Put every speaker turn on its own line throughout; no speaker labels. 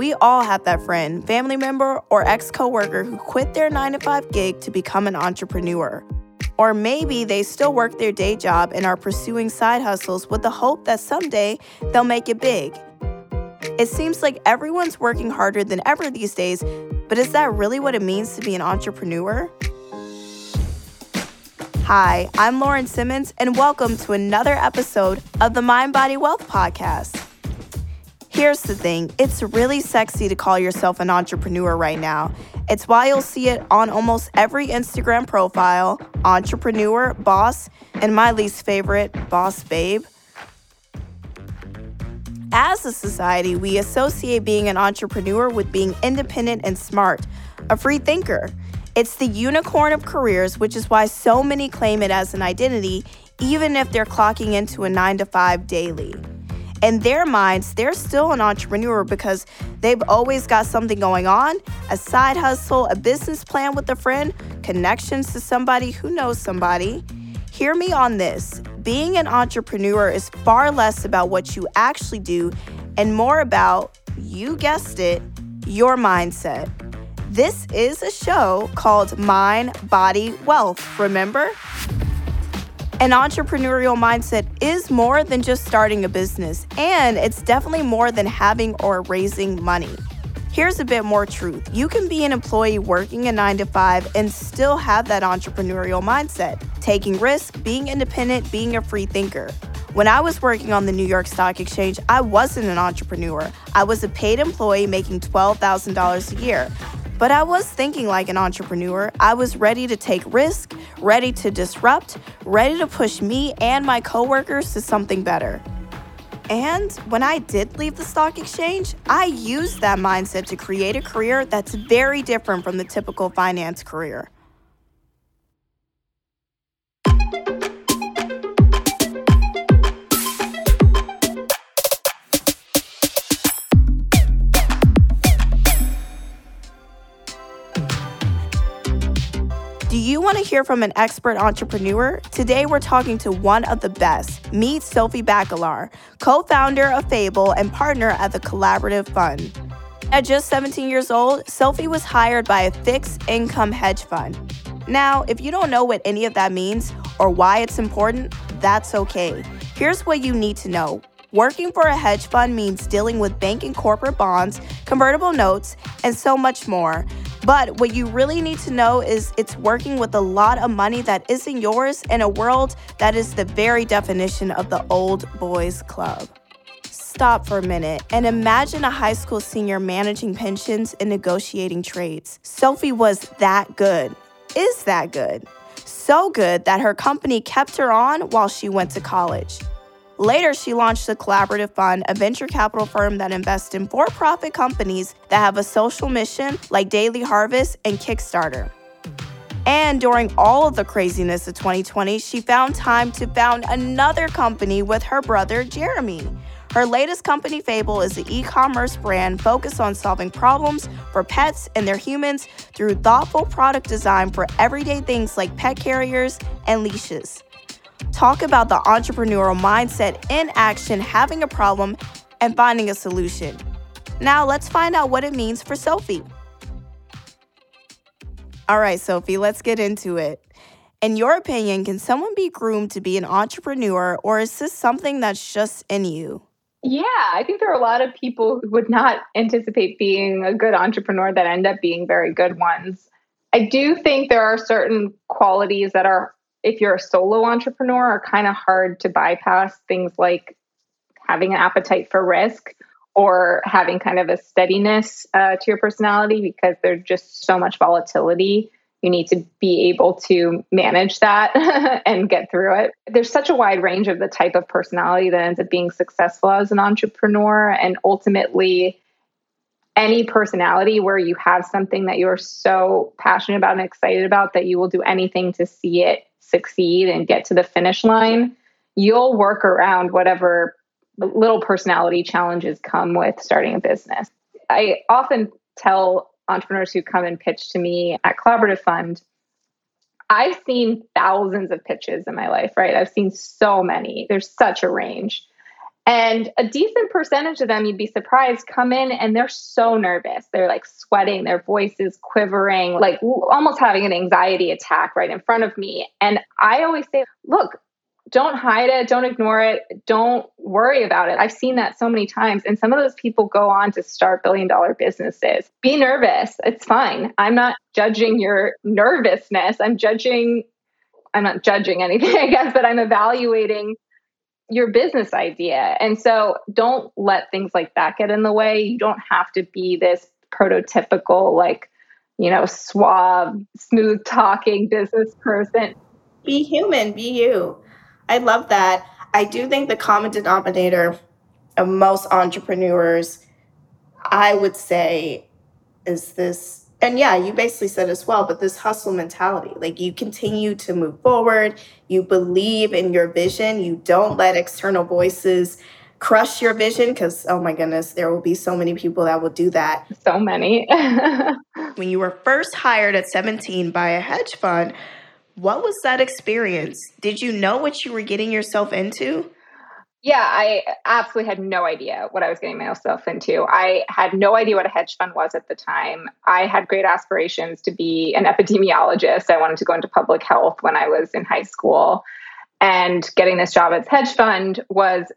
We all have that friend, family member, or ex coworker who quit their 9 to 5 gig to become an entrepreneur. Or maybe they still work their day job and are pursuing side hustles with the hope that someday they'll make it big. It seems like everyone's working harder than ever these days, but is that really what it means to be an entrepreneur? Hi, I'm Lauren Simmons, and welcome to another episode of the Mind Body Wealth Podcast. Here's the thing it's really sexy to call yourself an entrepreneur right now. It's why you'll see it on almost every Instagram profile entrepreneur, boss, and my least favorite, boss babe. As a society, we associate being an entrepreneur with being independent and smart, a free thinker. It's the unicorn of careers, which is why so many claim it as an identity, even if they're clocking into a 9 to 5 daily in their minds, they're still an entrepreneur because they've always got something going on a side hustle, a business plan with a friend, connections to somebody who knows somebody. Hear me on this being an entrepreneur is far less about what you actually do and more about, you guessed it, your mindset. This is a show called Mind, Body, Wealth, remember? An entrepreneurial mindset is more than just starting a business, and it's definitely more than having or raising money. Here's a bit more truth you can be an employee working a nine to five and still have that entrepreneurial mindset, taking risks, being independent, being a free thinker. When I was working on the New York Stock Exchange, I wasn't an entrepreneur. I was a paid employee making $12,000 a year. But I was thinking like an entrepreneur. I was ready to take risk, ready to disrupt, ready to push me and my coworkers to something better. And when I did leave the stock exchange, I used that mindset to create a career that's very different from the typical finance career. Want to hear from an expert entrepreneur? Today we're talking to one of the best. Meet Sophie Bakalar, co founder of Fable and partner at the Collaborative Fund. At just 17 years old, Sophie was hired by a fixed income hedge fund. Now, if you don't know what any of that means or why it's important, that's okay. Here's what you need to know. Working for a hedge fund means dealing with bank and corporate bonds, convertible notes, and so much more. But what you really need to know is it's working with a lot of money that isn't yours in a world that is the very definition of the old boys club. Stop for a minute and imagine a high school senior managing pensions and negotiating trades. Sophie was that good, is that good. So good that her company kept her on while she went to college. Later, she launched the Collaborative Fund, a venture capital firm that invests in for profit companies that have a social mission like Daily Harvest and Kickstarter. And during all of the craziness of 2020, she found time to found another company with her brother, Jeremy. Her latest company, Fable, is an e commerce brand focused on solving problems for pets and their humans through thoughtful product design for everyday things like pet carriers and leashes. Talk about the entrepreneurial mindset in action, having a problem, and finding a solution. Now, let's find out what it means for Sophie. All right, Sophie, let's get into it. In your opinion, can someone be groomed to be an entrepreneur, or is this something that's just in you?
Yeah, I think there are a lot of people who would not anticipate being a good entrepreneur that end up being very good ones. I do think there are certain qualities that are if you're a solo entrepreneur are kind of hard to bypass things like having an appetite for risk or having kind of a steadiness uh, to your personality because there's just so much volatility you need to be able to manage that and get through it. There's such a wide range of the type of personality that ends up being successful as an entrepreneur. And ultimately, any personality where you have something that you're so passionate about and excited about that you will do anything to see it succeed and get to the finish line, you'll work around whatever little personality challenges come with starting a business. I often tell entrepreneurs who come and pitch to me at Collaborative Fund, I've seen thousands of pitches in my life, right? I've seen so many. There's such a range. And a decent percentage of them, you'd be surprised, come in and they're so nervous. They're like sweating, their voice is quivering, like almost having an anxiety attack right in front of me. And I always say, look, don't hide it, don't ignore it, don't worry about it. I've seen that so many times. And some of those people go on to start billion dollar businesses. Be nervous, it's fine. I'm not judging your nervousness. I'm judging, I'm not judging anything, I guess, but I'm evaluating your business idea. And so don't let things like that get in the way. You don't have to be this prototypical, like, you know, suave, smooth talking business person.
Be human, be you. I love that. I do think the common denominator of most entrepreneurs, I would say, is this and yeah, you basically said as well, but this hustle mentality, like you continue to move forward, you believe in your vision, you don't let external voices crush your vision because oh my goodness there will be so many people that will do that.
So many.
When you were first hired at 17 by a hedge fund what was that experience? Did you know what you were getting yourself into
yeah, I absolutely had no idea what I was getting myself into. I had no idea what a hedge fund was at the time. I had great aspirations to be an epidemiologist. I wanted to go into public health when I was in high school. And getting this job at hedge fund was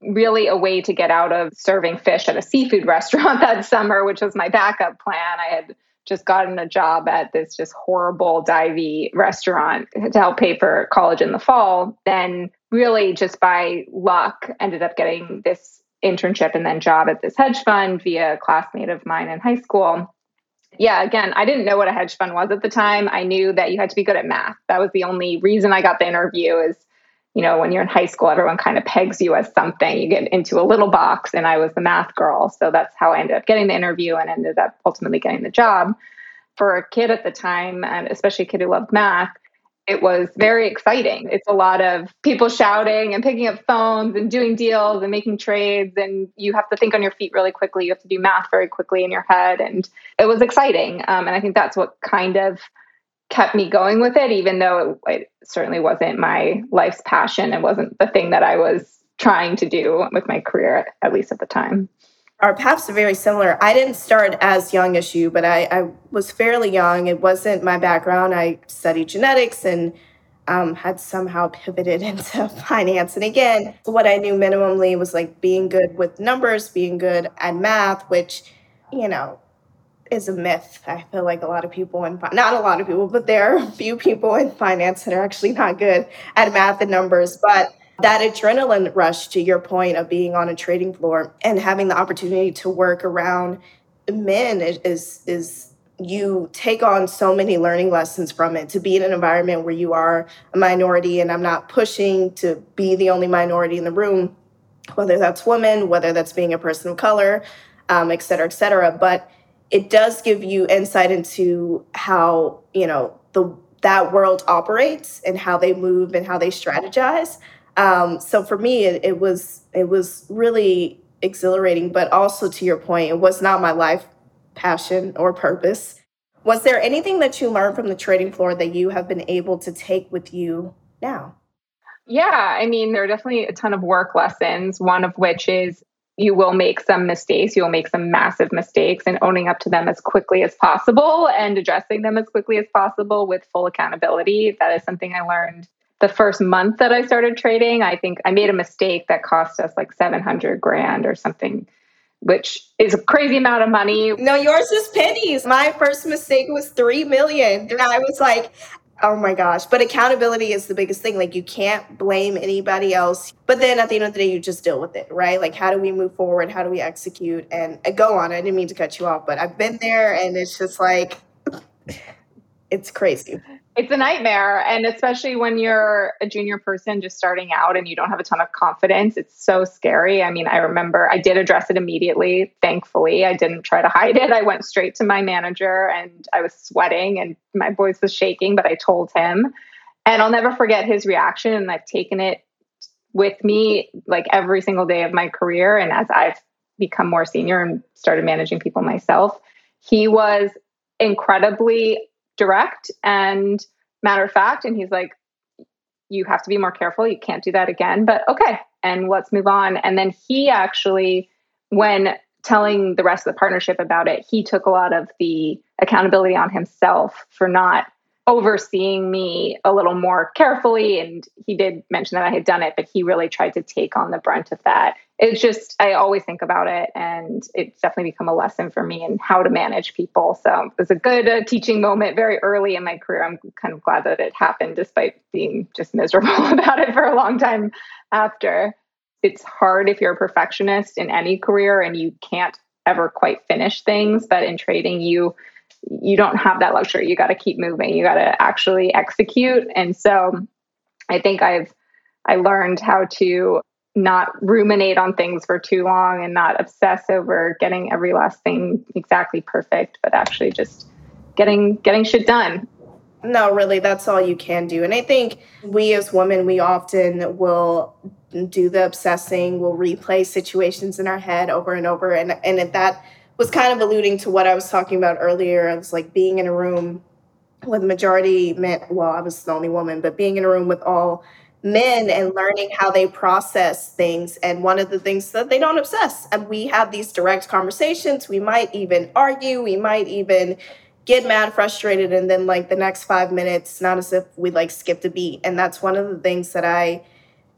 really a way to get out of serving fish at a seafood restaurant that summer, which was my backup plan. I had just gotten a job at this just horrible divey restaurant to help pay for college in the fall. Then, really, just by luck, ended up getting this internship and then job at this hedge fund via a classmate of mine in high school. Yeah, again, I didn't know what a hedge fund was at the time. I knew that you had to be good at math. That was the only reason I got the interview is you know, when you're in high school, everyone kind of pegs you as something. You get into a little box, and I was the math girl. So that's how I ended up getting the interview and ended up ultimately getting the job. For a kid at the time, and especially a kid who loved math, it was very exciting. It's a lot of people shouting and picking up phones and doing deals and making trades. And you have to think on your feet really quickly. You have to do math very quickly in your head. And it was exciting. Um, and I think that's what kind of kept me going with it, even though it, it certainly wasn't my life's passion. It wasn't the thing that I was trying to do with my career, at least at the time.
Our paths are very similar. I didn't start as young as you, but I, I was fairly young. It wasn't my background. I studied genetics and um, had somehow pivoted into finance. And again, what I knew minimally was like being good with numbers, being good at math, which, you know, is a myth. I feel like a lot of people in not a lot of people, but there are a few people in finance that are actually not good at math and numbers. But that adrenaline rush, to your point of being on a trading floor and having the opportunity to work around men is is you take on so many learning lessons from it to be in an environment where you are a minority and i'm not pushing to be the only minority in the room whether that's women whether that's being a person of color um, et cetera et cetera but it does give you insight into how you know the that world operates and how they move and how they strategize. Um, so for me, it, it was it was really exhilarating, but also to your point, it was not my life passion or purpose. Was there anything that you learned from the trading floor that you have been able to take with you now?
Yeah, I mean, there are definitely a ton of work lessons, one of which is you will make some mistakes. You'll make some massive mistakes and owning up to them as quickly as possible and addressing them as quickly as possible with full accountability. That is something I learned the first month that I started trading. I think I made a mistake that cost us like 700 grand or something which is a crazy amount of money.
No, yours is pennies. My first mistake was 3 million. And I was like, Oh my gosh. But accountability is the biggest thing. Like you can't blame anybody else. But then at the end of the day, you just deal with it, right? Like how do we move forward? How do we execute? And uh, go on. I didn't mean to cut you off, but I've been there and it's just like it's crazy
it's a nightmare and especially when you're a junior person just starting out and you don't have a ton of confidence it's so scary. I mean i remember i did address it immediately thankfully. I didn't try to hide it. I went straight to my manager and i was sweating and my voice was shaking but i told him. And i'll never forget his reaction and i've taken it with me like every single day of my career. And as i've become more senior and started managing people myself he was incredibly direct and matter of fact. And he's like, you have to be more careful. You can't do that again. But okay, and let's move on. And then he actually, when telling the rest of the partnership about it, he took a lot of the accountability on himself for not overseeing me a little more carefully. And he did mention that I had done it, but he really tried to take on the brunt of that. It's just, I always think about it, and it's definitely become a lesson for me in how to manage people. So it was a good uh, teaching moment very early in my career. I'm kind of glad that it happened despite being just miserable about it for a long time after. It's hard if you're a perfectionist in any career and you can't ever quite finish things, but in trading, you you don't have that luxury. You got to keep moving. You got to actually execute. And so I think I've I learned how to not ruminate on things for too long and not obsess over getting every last thing exactly perfect, but actually just getting getting shit done.
No, really, that's all you can do. And I think we as women, we often will do the obsessing, we'll replay situations in our head over and over. And and at that was kind of alluding to what I was talking about earlier. I was like being in a room with majority men. Well, I was the only woman, but being in a room with all men and learning how they process things. And one of the things that they don't obsess. And we have these direct conversations. We might even argue. We might even get mad, frustrated, and then like the next five minutes, not as if we like skipped a beat. And that's one of the things that I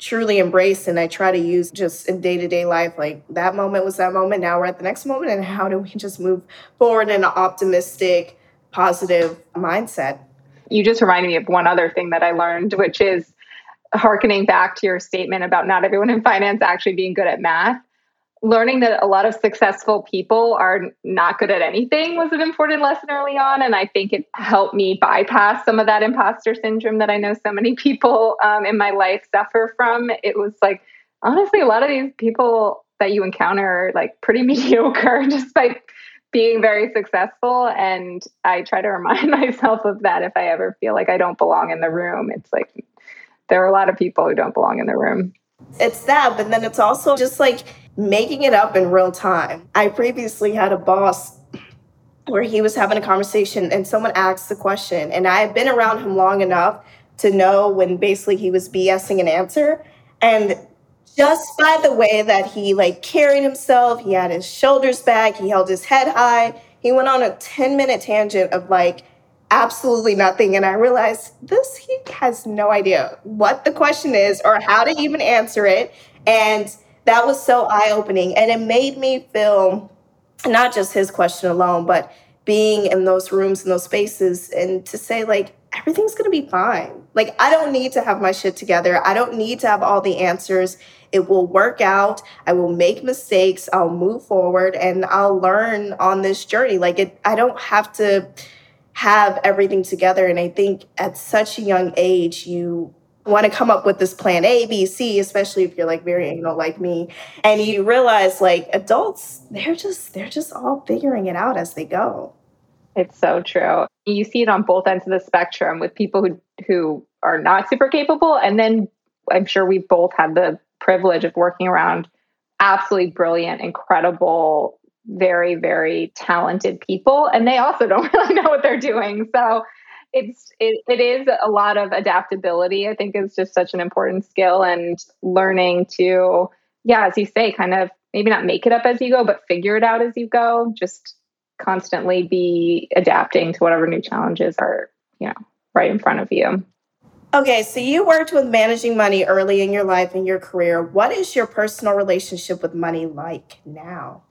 truly embrace and I try to use just in day to day life. Like that moment was that moment. Now we're at the next moment. And how do we just move forward in an optimistic, positive mindset?
You just reminded me of one other thing that I learned, which is harkening back to your statement about not everyone in finance actually being good at math learning that a lot of successful people are not good at anything was an important lesson early on. And I think it helped me bypass some of that imposter syndrome that I know so many people um, in my life suffer from. It was like, honestly, a lot of these people that you encounter are like pretty mediocre despite being very successful. And I try to remind myself of that if I ever feel like I don't belong in the room. It's like, there are a lot of people who don't belong in the room.
It's that, but then it's also just like making it up in real time. I previously had a boss where he was having a conversation and someone asked the question, and I had been around him long enough to know when basically he was BSing an answer. And just by the way that he like carried himself, he had his shoulders back, he held his head high, he went on a 10 minute tangent of like absolutely nothing. And I realized this, he has no idea what the question is or how to even answer it. And that was so eye opening. And it made me feel not just his question alone, but being in those rooms and those spaces and to say, like, everything's gonna be fine. Like, I don't need to have my shit together. I don't need to have all the answers. It will work out. I will make mistakes. I'll move forward and I'll learn on this journey. Like, it, I don't have to have everything together. And I think at such a young age, you want to come up with this plan A, B, C, especially if you're like very anal like me. And you realize like adults, they're just they're just all figuring it out as they go.
It's so true. You see it on both ends of the spectrum with people who who are not super capable and then I'm sure we've both had the privilege of working around absolutely brilliant, incredible, very, very talented people. And they also don't really know what they're doing. So it's it, it is a lot of adaptability i think is just such an important skill and learning to yeah as you say kind of maybe not make it up as you go but figure it out as you go just constantly be adapting to whatever new challenges are you know right in front of you
okay so you worked with managing money early in your life and your career what is your personal relationship with money like now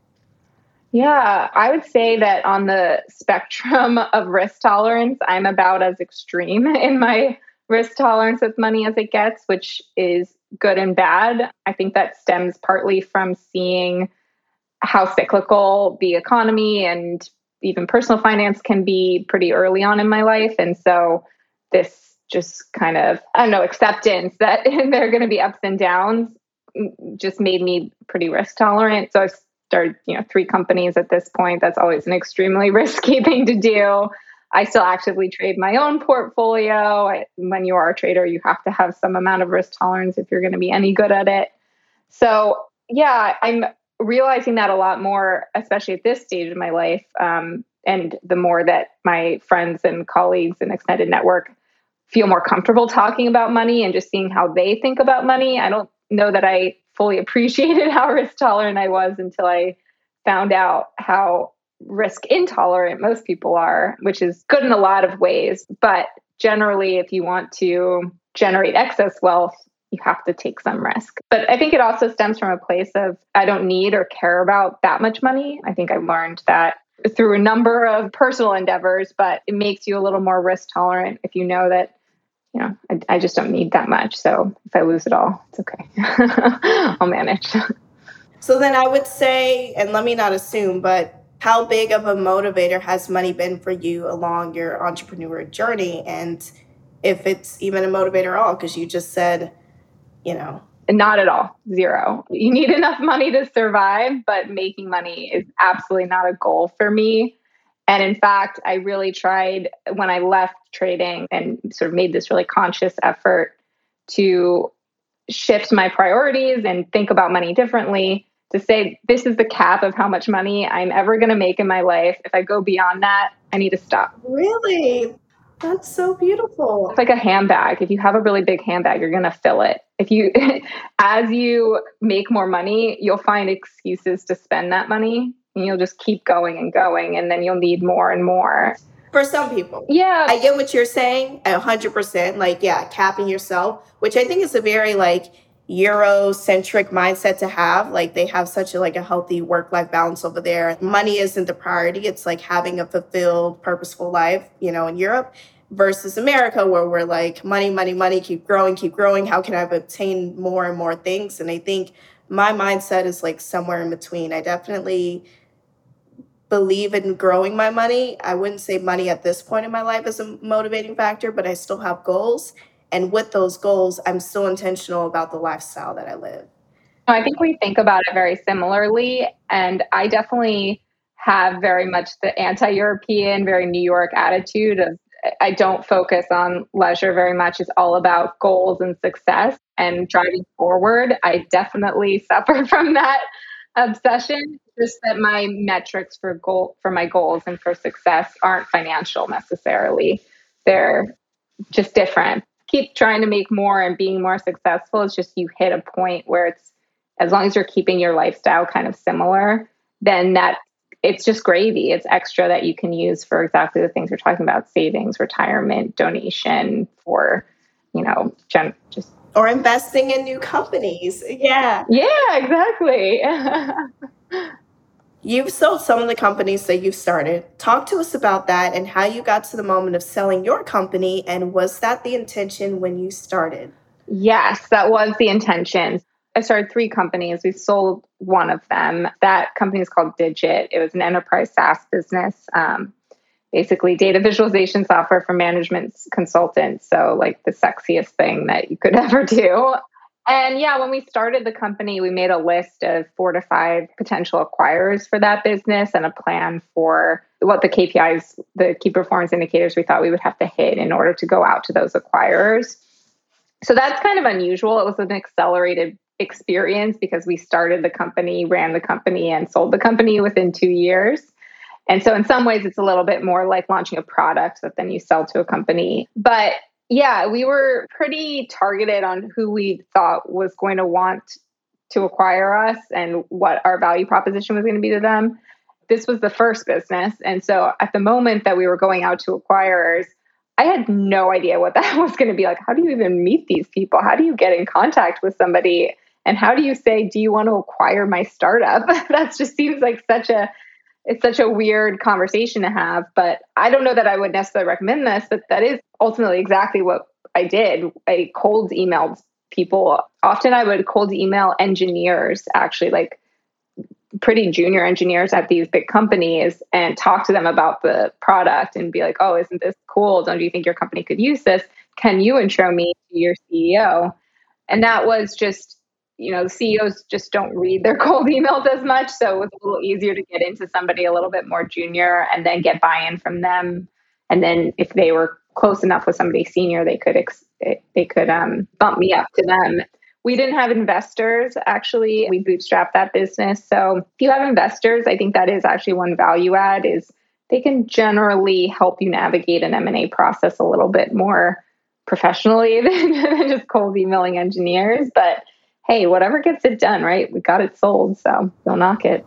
yeah, I would say that on the spectrum of risk tolerance, I'm about as extreme in my risk tolerance with money as it gets, which is good and bad. I think that stems partly from seeing how cyclical the economy and even personal finance can be pretty early on in my life. And so this just kind of, I don't know, acceptance that there are going to be ups and downs mm, just made me pretty risk tolerant. So I've started, you know, three companies at this point. That's always an extremely risky thing to do. I still actively trade my own portfolio. I, when you are a trader, you have to have some amount of risk tolerance if you're going to be any good at it. So, yeah, I'm realizing that a lot more, especially at this stage of my life. Um, and the more that my friends and colleagues and extended network feel more comfortable talking about money and just seeing how they think about money. I don't know that I fully appreciated how risk tolerant I was until I found out how risk intolerant most people are, which is good in a lot of ways. But generally, if you want to generate excess wealth, you have to take some risk. But I think it also stems from a place of I don't need or care about that much money. I think I learned that through a number of personal endeavors, but it makes you a little more risk tolerant if you know that, you know, I, I just don't need that much. So if I lose it all, it's okay. I'll manage.
So then I would say, and let me not assume, but how big of a motivator has money been for you along your entrepreneur journey? And if it's even a motivator at all, because you just said, you know,
not at all. Zero. You need enough money to survive, but making money is absolutely not a goal for me. And in fact, I really tried when I left trading and sort of made this really conscious effort to shift my priorities and think about money differently to say this is the cap of how much money I'm ever going to make in my life. If I go beyond that, I need to stop.
Really? That's so beautiful.
It's like a handbag. If you have a really big handbag, you're going to fill it. If you, as you make more money, you'll find excuses to spend that money you'll just keep going and going. And then you'll need more and more.
For some people.
Yeah.
I get what you're saying. A hundred percent. Like, yeah, capping yourself, which I think is a very like Eurocentric mindset to have. Like they have such a like a healthy work-life balance over there. Money isn't the priority. It's like having a fulfilled, purposeful life, you know, in Europe versus America, where we're like, money, money, money, keep growing, keep growing. How can I obtain more and more things? And I think my mindset is like somewhere in between. I definitely believe in growing my money. I wouldn't say money at this point in my life is a motivating factor, but I still have goals. And with those goals, I'm still intentional about the lifestyle that I live.
I think we think about it very similarly. And I definitely have very much the anti European, very New York attitude of I don't focus on leisure very much. It's all about goals and success and driving forward. I definitely suffer from that obsession. Just that my metrics for goal for my goals and for success aren't financial necessarily. They're just different. Keep trying to make more and being more successful. It's just you hit a point where it's as long as you're keeping your lifestyle kind of similar, then that it's just gravy. It's extra that you can use for exactly the things we're talking about savings, retirement, donation for, you know, gen- just.
Or investing in new companies. Yeah.
Yeah, exactly.
You've sold some of the companies that you've started. Talk to us about that and how you got to the moment of selling your company. And was that the intention when you started?
Yes, that was the intention. I started three companies. We sold one of them. That company is called Digit. It was an enterprise SaaS business, um, basically data visualization software for management consultants. So, like the sexiest thing that you could ever do. And yeah, when we started the company, we made a list of four to five potential acquirers for that business and a plan for what the KPIs, the key performance indicators we thought we would have to hit in order to go out to those acquirers. So that's kind of unusual. It was an accelerated experience because we started the company, ran the company, and sold the company within two years. And so, in some ways, it's a little bit more like launching a product that then you sell to a company. But yeah, we were pretty targeted on who we thought was going to want to acquire us and what our value proposition was going to be to them. This was the first business. And so, at the moment that we were going out to acquirers, I had no idea what that was going to be like. How do you even meet these people? How do you get in contact with somebody? And how do you say, do you want to acquire my startup? that just seems like such a it's such a weird conversation to have. But I don't know that I would necessarily recommend this, but that is ultimately exactly what I did. I cold emailed people. Often I would cold email engineers, actually, like pretty junior engineers at these big companies and talk to them about the product and be like, oh, isn't this cool? Don't you think your company could use this? Can you intro me to your CEO? And that was just you know, CEOs just don't read their cold emails as much. So it was a little easier to get into somebody a little bit more junior and then get buy in from them. And then if they were close enough with somebody senior, they could ex- they could um, bump me up to them. We didn't have investors actually. We bootstrapped that business. So if you have investors, I think that is actually one value add is they can generally help you navigate an M&A process a little bit more professionally than, than just cold emailing engineers. But hey, whatever gets it done, right? We got it sold, so don't knock it.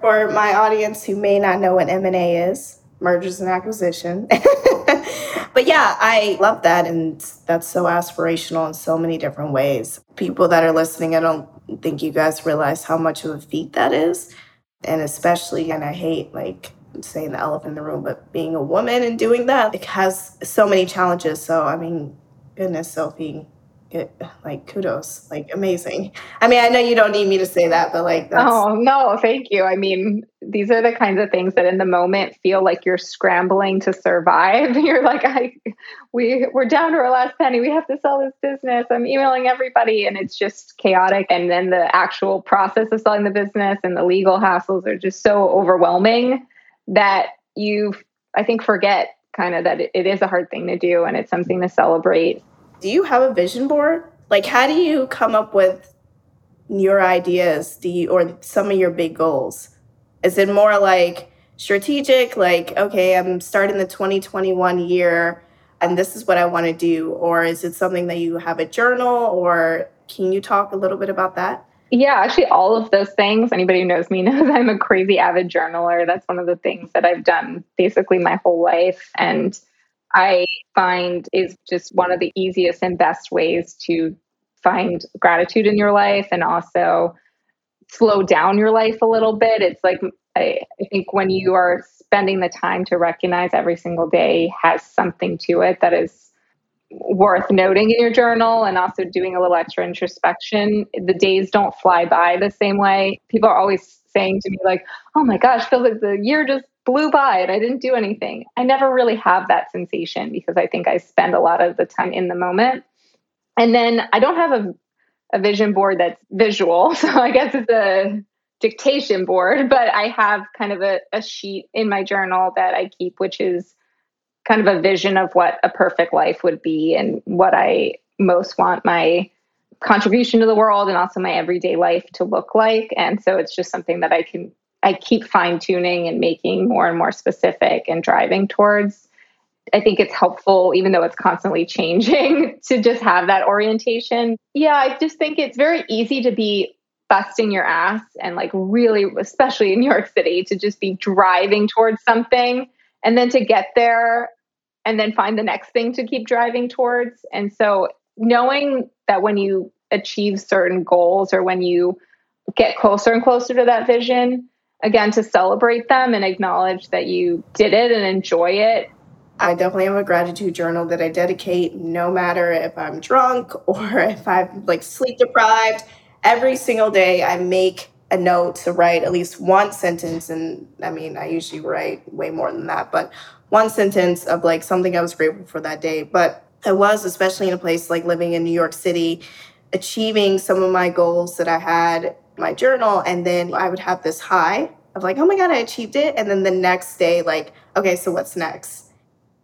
For my audience who may not know what M&A is, mergers and acquisition. but yeah, I love that. And that's so aspirational in so many different ways. People that are listening, I don't think you guys realize how much of a feat that is. And especially, and I hate like saying the elephant in the room, but being a woman and doing that, it has so many challenges. So, I mean, goodness, Sophie, it, like kudos, like amazing. I mean, I know you don't need me to say that, but like,
that's... oh no, thank you. I mean, these are the kinds of things that in the moment feel like you're scrambling to survive. You're like, I, we we're down to our last penny. We have to sell this business. I'm emailing everybody, and it's just chaotic. And then the actual process of selling the business and the legal hassles are just so overwhelming that you, I think, forget kind of that it, it is a hard thing to do and it's something to celebrate
do you have a vision board? Like, how do you come up with your ideas? Do you, or some of your big goals? Is it more like strategic, like, okay, I'm starting the 2021 year and this is what I want to do? Or is it something that you have a journal? Or can you talk a little bit about that?
Yeah, actually, all of those things. Anybody who knows me knows I'm a crazy avid journaler. That's one of the things that I've done basically my whole life. And I find is just one of the easiest and best ways to find gratitude in your life and also slow down your life a little bit. It's like, I, think when you are spending the time to recognize every single day has something to it that is worth noting in your journal and also doing a little extra introspection. The days don't fly by the same way. People are always saying to me, like, oh my gosh, feels like the year just blew by and I didn't do anything. I never really have that sensation because I think I spend a lot of the time in the moment. And then I don't have a, a vision board that's visual. So I guess it's a dictation board, but I have kind of a, a sheet in my journal that I keep, which is kind of a vision of what a perfect life would be and what I most want my contribution to the world and also my everyday life to look like. And so it's just something that I can I keep fine tuning and making more and more specific and driving towards. I think it's helpful, even though it's constantly changing, to just have that orientation. Yeah, I just think it's very easy to be busting your ass and, like, really, especially in New York City, to just be driving towards something and then to get there and then find the next thing to keep driving towards. And so, knowing that when you achieve certain goals or when you get closer and closer to that vision, again to celebrate them and acknowledge that you did it and enjoy it.
I definitely have a gratitude journal that I dedicate no matter if I'm drunk or if I'm like sleep deprived. Every single day I make a note to write at least one sentence and I mean I usually write way more than that, but one sentence of like something I was grateful for that day. But I was especially in a place like living in New York City, achieving some of my goals that I had my journal and then I would have this high of like, oh my God, I achieved it. And then the next day, like, okay, so what's next?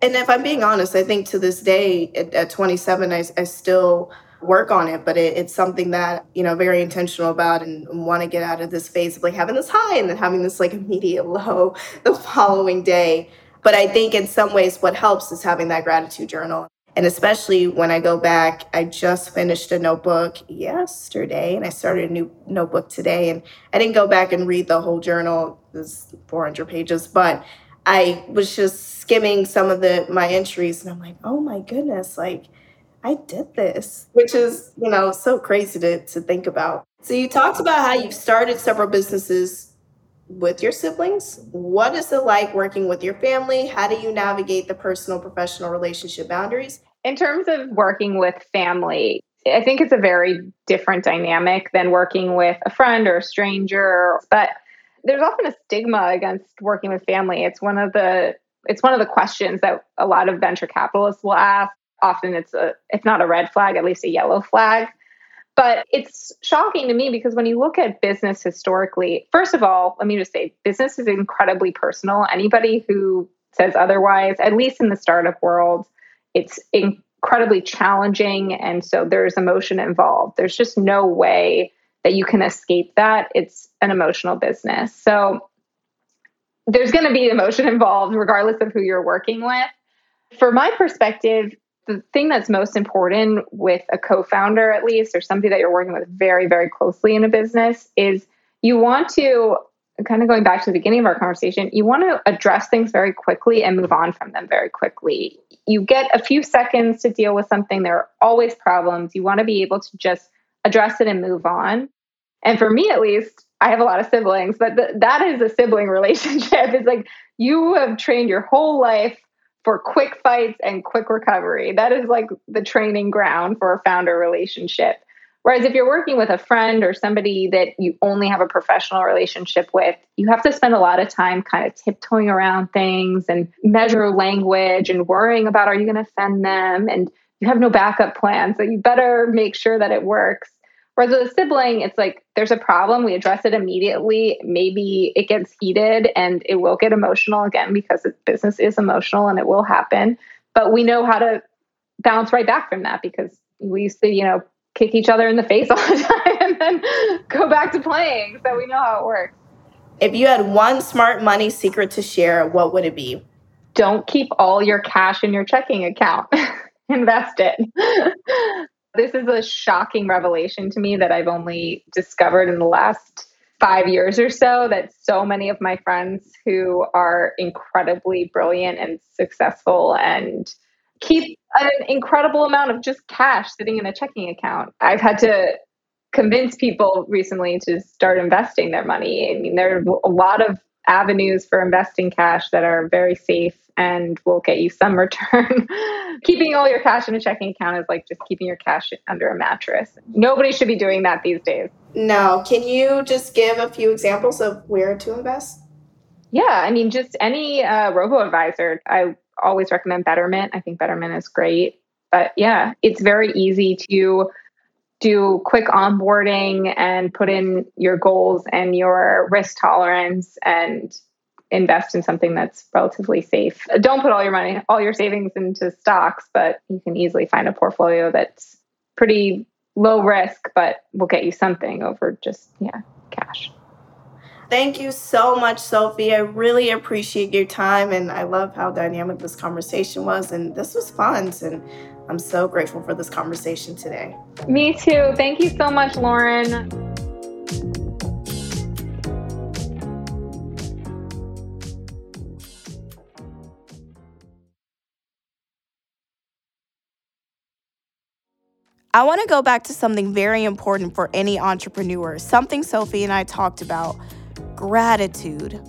And if I'm being honest, I think to this day at, at 27, I, I still work on it, but it, it's something that, you know, very intentional about and want to get out of this phase of like having this high and then having this like immediate low the following day. But I think in some ways what helps is having that gratitude journal. And especially when I go back, I just finished a notebook yesterday and I started a new notebook today. And I didn't go back and read the whole journal, it's 400 pages, but I was just skimming some of the my entries and I'm like, oh my goodness, like I did this, which is, you know, so crazy to, to think about. So you talked about how you've started several businesses with your siblings? What is it like working with your family? How do you navigate the personal professional relationship boundaries?
In terms of working with family, I think it's a very different dynamic than working with a friend or a stranger, but there's often a stigma against working with family. It's one of the it's one of the questions that a lot of venture capitalists will ask. Often it's a if not a red flag, at least a yellow flag. But it's shocking to me because when you look at business historically, first of all, let me just say business is incredibly personal. Anybody who says otherwise, at least in the startup world, it's incredibly challenging. And so there's emotion involved. There's just no way that you can escape that. It's an emotional business. So there's going to be emotion involved regardless of who you're working with. For my perspective, the thing that's most important with a co-founder at least or somebody that you're working with very very closely in a business is you want to kind of going back to the beginning of our conversation you want to address things very quickly and move on from them very quickly. You get a few seconds to deal with something. There are always problems. You want to be able to just address it and move on. And for me at least i have a lot of siblings but th- that is a sibling relationship. It's like you have trained your whole life for quick fights and quick recovery. That is like the training ground for a founder relationship. Whereas if you're working with a friend or somebody that you only have a professional relationship with, you have to spend a lot of time kind of tiptoeing around things and measure language and worrying about are you going to offend them? And you have no backup plan. So you better make sure that it works. Whereas with a sibling, it's like there's a problem, we address it immediately. Maybe it gets heated and it will get emotional again because business is emotional and it will happen. But we know how to bounce right back from that because we used to, you know, kick each other in the face all the time and then go back to playing. So we know how it works.
If you had one smart money secret to share, what would it be?
Don't keep all your cash in your checking account. Invest it. This is a shocking revelation to me that I've only discovered in the last five years or so that so many of my friends who are incredibly brilliant and successful and keep an incredible amount of just cash sitting in a checking account. I've had to convince people recently to start investing their money. I mean, there are a lot of avenues for investing cash that are very safe and will get you some return. keeping all your cash in a checking account is like just keeping your cash under a mattress. Nobody should be doing that these days.
No. Can you just give a few examples of where to invest?
Yeah, I mean, just any uh, robo advisor. I always recommend Betterment. I think Betterment is great. But yeah, it's very easy to do quick onboarding and put in your goals and your risk tolerance and invest in something that's relatively safe. Don't put all your money, all your savings into stocks, but you can easily find a portfolio that's pretty low risk, but will get you something over just, yeah, cash.
Thank you so much, Sophie. I really appreciate your time and I love how dynamic this conversation was. And this was fun. And I'm so grateful for this conversation today.
Me too. Thank you so much, Lauren.
I want to go back to something very important for any entrepreneur, something Sophie and I talked about gratitude.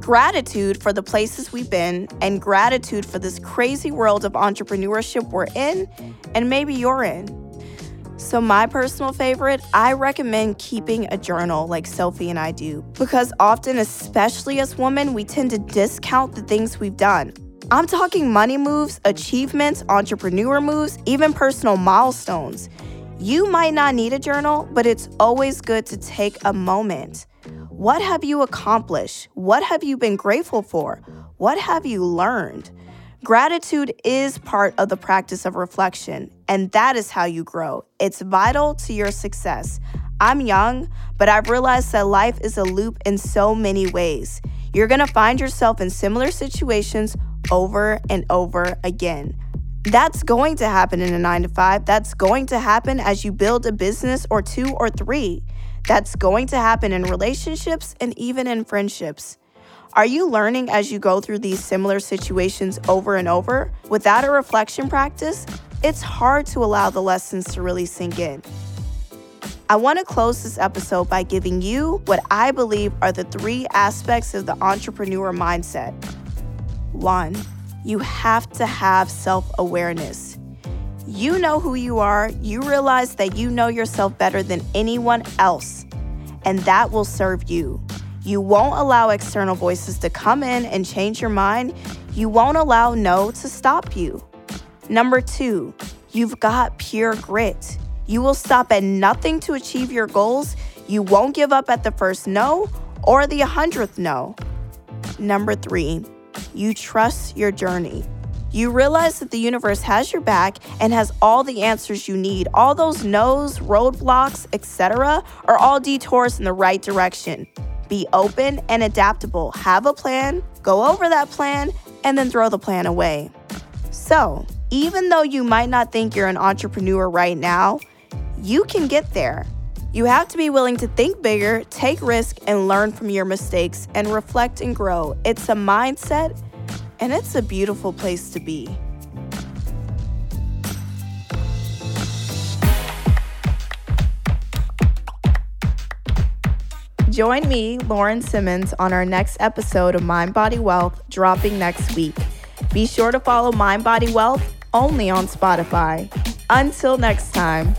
Gratitude for the places we've been, and gratitude for this crazy world of entrepreneurship we're in, and maybe you're in. So, my personal favorite, I recommend keeping a journal like Sophie and I do, because often, especially as women, we tend to discount the things we've done. I'm talking money moves, achievements, entrepreneur moves, even personal milestones. You might not need a journal, but it's always good to take a moment. What have you accomplished? What have you been grateful for? What have you learned? Gratitude is part of the practice of reflection, and that is how you grow. It's vital to your success. I'm young, but I've realized that life is a loop in so many ways. You're gonna find yourself in similar situations over and over again. That's going to happen in a nine to five. That's going to happen as you build a business or two or three. That's going to happen in relationships and even in friendships. Are you learning as you go through these similar situations over and over? Without a reflection practice, it's hard to allow the lessons to really sink in. I want to close this episode by giving you what I believe are the three aspects of the entrepreneur mindset one, you have to have self awareness. You know who you are, you realize that you know yourself better than anyone else, and that will serve you. You won't allow external voices to come in and change your mind. You won't allow no to stop you. Number two, you've got pure grit. You will stop at nothing to achieve your goals. You won't give up at the first no or the hundredth no. Number three, you trust your journey. You realize that the universe has your back and has all the answers you need. All those no's, roadblocks, etc., are all detours in the right direction. Be open and adaptable. Have a plan, go over that plan, and then throw the plan away. So, Even though you might not think you're an entrepreneur right now, you can get there. You have to be willing to think bigger, take risk, and learn from your mistakes and reflect and grow. It's a mindset, and it's a beautiful place to be. Join me, Lauren Simmons, on our next episode of Mind Body Wealth dropping next week. Be sure to follow Mind Body Wealth only on Spotify. Until next time.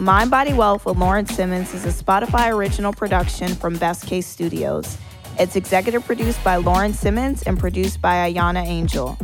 Mind Body Wealth with Lauren Simmons is a Spotify original production from Best Case Studios. It's executive produced by Lauren Simmons and produced by Ayana Angel.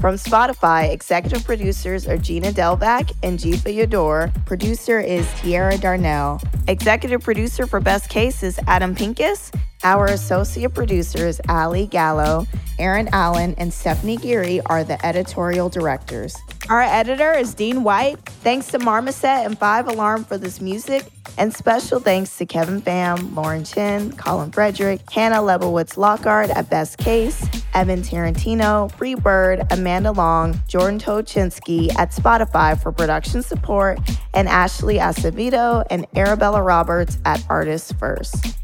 From Spotify, executive producers are Gina Delvac and Jifa Yador. Producer is Tiara Darnell. Executive producer for Best Case is Adam Pincus. Our associate producers, Ali Gallo, Aaron Allen, and Stephanie Geary are the editorial directors. Our editor is Dean White. Thanks to Marmoset and Five Alarm for this music. And special thanks to Kevin Pham, Lauren Chin, Colin Frederick, Hannah Lebowitz Lockhart at Best Case, Evan Tarantino, Free Bird, Amanda Long, Jordan Tochinsky at Spotify for production support, and Ashley Acevedo and Arabella Roberts at Artists First.